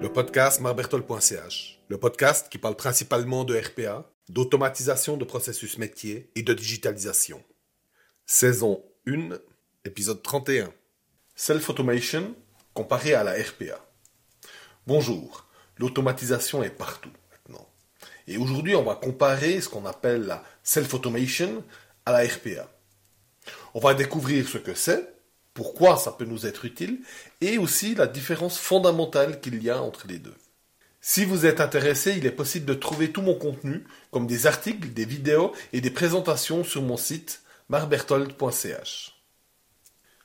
Le podcast marbertol.ch, le podcast qui parle principalement de RPA, d'automatisation de processus métier et de digitalisation. Saison 1, épisode 31. Self-automation comparé à la RPA. Bonjour, l'automatisation est partout maintenant. Et aujourd'hui, on va comparer ce qu'on appelle la self-automation à la RPA. On va découvrir ce que c'est, pourquoi ça peut nous être utile, et aussi la différence fondamentale qu'il y a entre les deux. Si vous êtes intéressé, il est possible de trouver tout mon contenu, comme des articles, des vidéos et des présentations sur mon site marbertold.ch.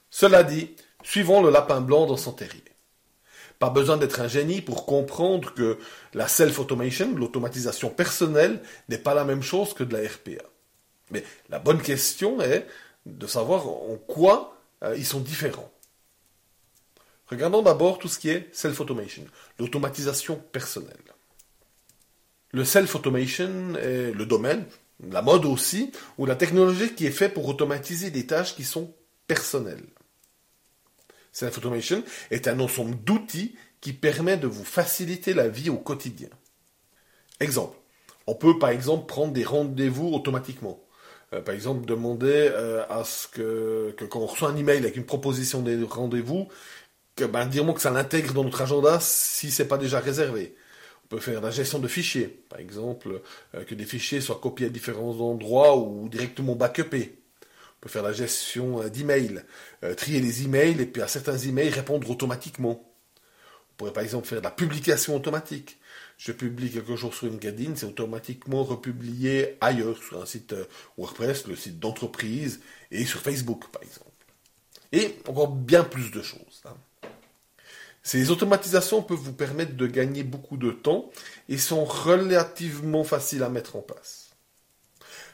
Cela dit, suivons le lapin blanc dans son terrier. Pas besoin d'être un génie pour comprendre que la self-automation, l'automatisation personnelle, n'est pas la même chose que de la RPA. Mais la bonne question est de savoir en quoi euh, ils sont différents. Regardons d'abord tout ce qui est self-automation, l'automatisation personnelle. Le self-automation est le domaine, la mode aussi, ou la technologie qui est faite pour automatiser des tâches qui sont personnelles. Self-automation est un ensemble d'outils qui permet de vous faciliter la vie au quotidien. Exemple, on peut par exemple prendre des rendez-vous automatiquement. Euh, par exemple, demander euh, à ce que, quand on reçoit un email avec une proposition de rendez-vous, que ben, dire que ça l'intègre dans notre agenda si c'est pas déjà réservé. On peut faire la gestion de fichiers, par exemple, euh, que des fichiers soient copiés à différents endroits ou directement backupés. On peut faire la gestion d'emails, trier les emails et puis à certains emails répondre automatiquement. Pourrait par exemple faire de la publication automatique je publie quelque chose sur LinkedIn, c'est automatiquement republié ailleurs, sur un site euh, WordPress, le site d'entreprise, et sur Facebook, par exemple. Et encore bien plus de choses. Hein. Ces automatisations peuvent vous permettre de gagner beaucoup de temps et sont relativement faciles à mettre en place.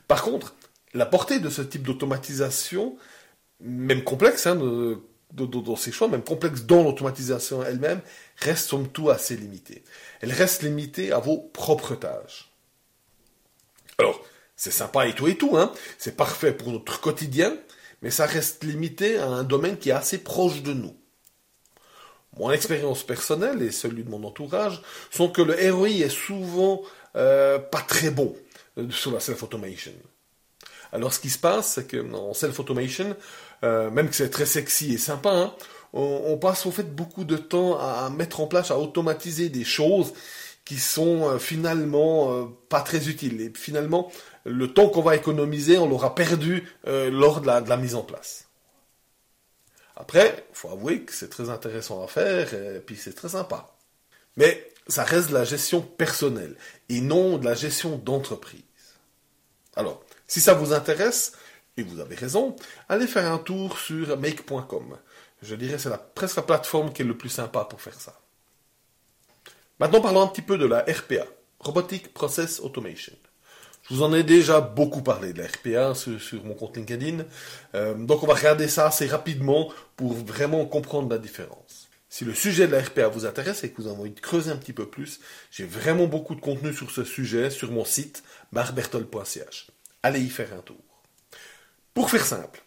Par contre, la portée de ce type d'automatisation, même complexe, hein, dans ses choix, même complexe dans l'automatisation elle-même, reste somme tout assez limitée. Elle reste limitée à vos propres tâches. Alors, c'est sympa et tout et tout, hein. C'est parfait pour notre quotidien, mais ça reste limité à un domaine qui est assez proche de nous. Mon expérience personnelle et celui de mon entourage sont que le ROI est souvent euh, pas très bon euh, sur la self-automation. Alors ce qui se passe, c'est que en self-automation, euh, même que c'est très sexy et sympa, hein, on, passe au fait beaucoup de temps à, mettre en place, à automatiser des choses qui sont euh, finalement euh, pas très utiles. Et finalement, le temps qu'on va économiser, on l'aura perdu lors de la, mise en place. Après, faut avouer que c'est très intéressant à faire et puis c'est très sympa. Mais ça reste de la gestion personnelle et non de la gestion d'entreprise. Alors, si ça vous intéresse, et vous avez raison, allez faire un tour sur make.com. Je dirais c'est la, presque la plateforme qui est le plus sympa pour faire ça. Maintenant parlons un petit peu de la RPA, Robotic Process Automation. Je vous en ai déjà beaucoup parlé de la RPA sur, mon compte LinkedIn, euh, donc on va regarder ça assez rapidement pour vraiment comprendre la différence. Si le sujet de la RPA vous intéresse et que vous avez envie de creuser un petit peu plus, j'ai vraiment beaucoup de contenu sur ce sujet sur mon site marbertol.ch allez y faire un tour. Pour faire simple,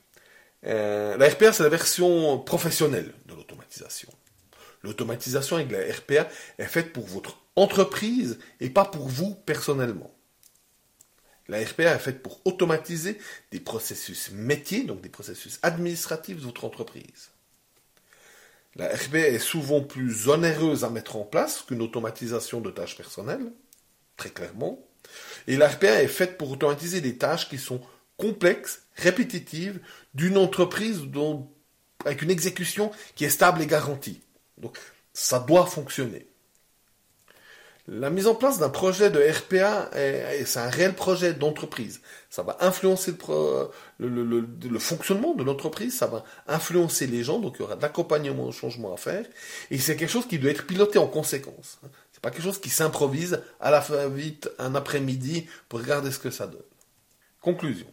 euh, la RPA, c'est la version professionnelle de l'automatisation. L'automatisation avec la RPA est faite pour votre entreprise et pas pour vous personnellement. La RPA est faite pour automatiser des processus métiers, donc des processus administratifs de votre entreprise. La RPA est souvent plus onéreuse à mettre en place qu'une automatisation de tâches personnelles, très clairement. Et la RPA est faite pour automatiser des tâches qui sont complexes, répétitives, d'une entreprise avec une exécution qui est stable et garantie. Donc, ça doit fonctionner. La mise en place d'un projet de RPA, c'est un réel projet d'entreprise. Ça va influencer le, le fonctionnement de l'entreprise, ça va influencer les gens, donc il y aura de l'accompagnement au changement à faire, et c'est quelque chose qui doit être piloté en conséquence pas quelque chose qui s'improvise à la fin vite un après-midi pour regarder ce que ça donne. Conclusion.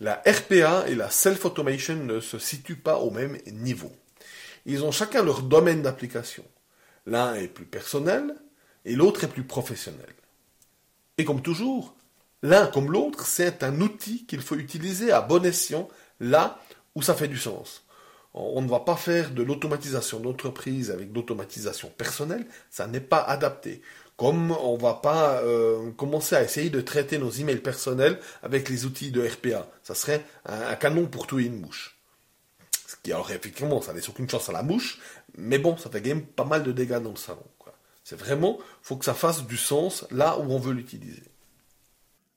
La RPA et la self-automation ne se situent pas au même niveau. Ils ont chacun leur domaine d'application. L'un est plus personnel et l'autre est plus professionnel. Et comme toujours, l'un comme l'autre, c'est un outil qu'il faut utiliser à bon escient là où ça fait du sens. On ne va pas faire de l'automatisation d'entreprise avec l'automatisation personnelle, ça n'est pas adapté. Comme on va pas euh, commencer à essayer de traiter nos emails personnels avec les outils de RPA. Ça serait un, canon pour tuer une mouche. Ce qui, alors effectivement, ça laisse aucune chance à la mouche, mais bon, ça fait quand même pas mal de dégâts dans le salon. C'est vraiment, faut que ça fasse du sens là où on veut l'utiliser.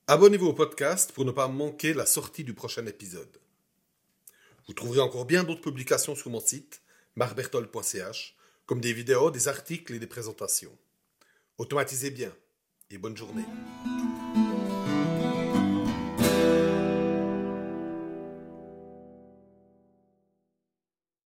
Abonnez-vous au podcast pour ne pas manquer la sortie du prochain épisode. Vous trouverez encore bien d'autres publications sur mon site, marbertol.ch, comme des vidéos, des articles et des présentations. Automatisez bien et bonne journée.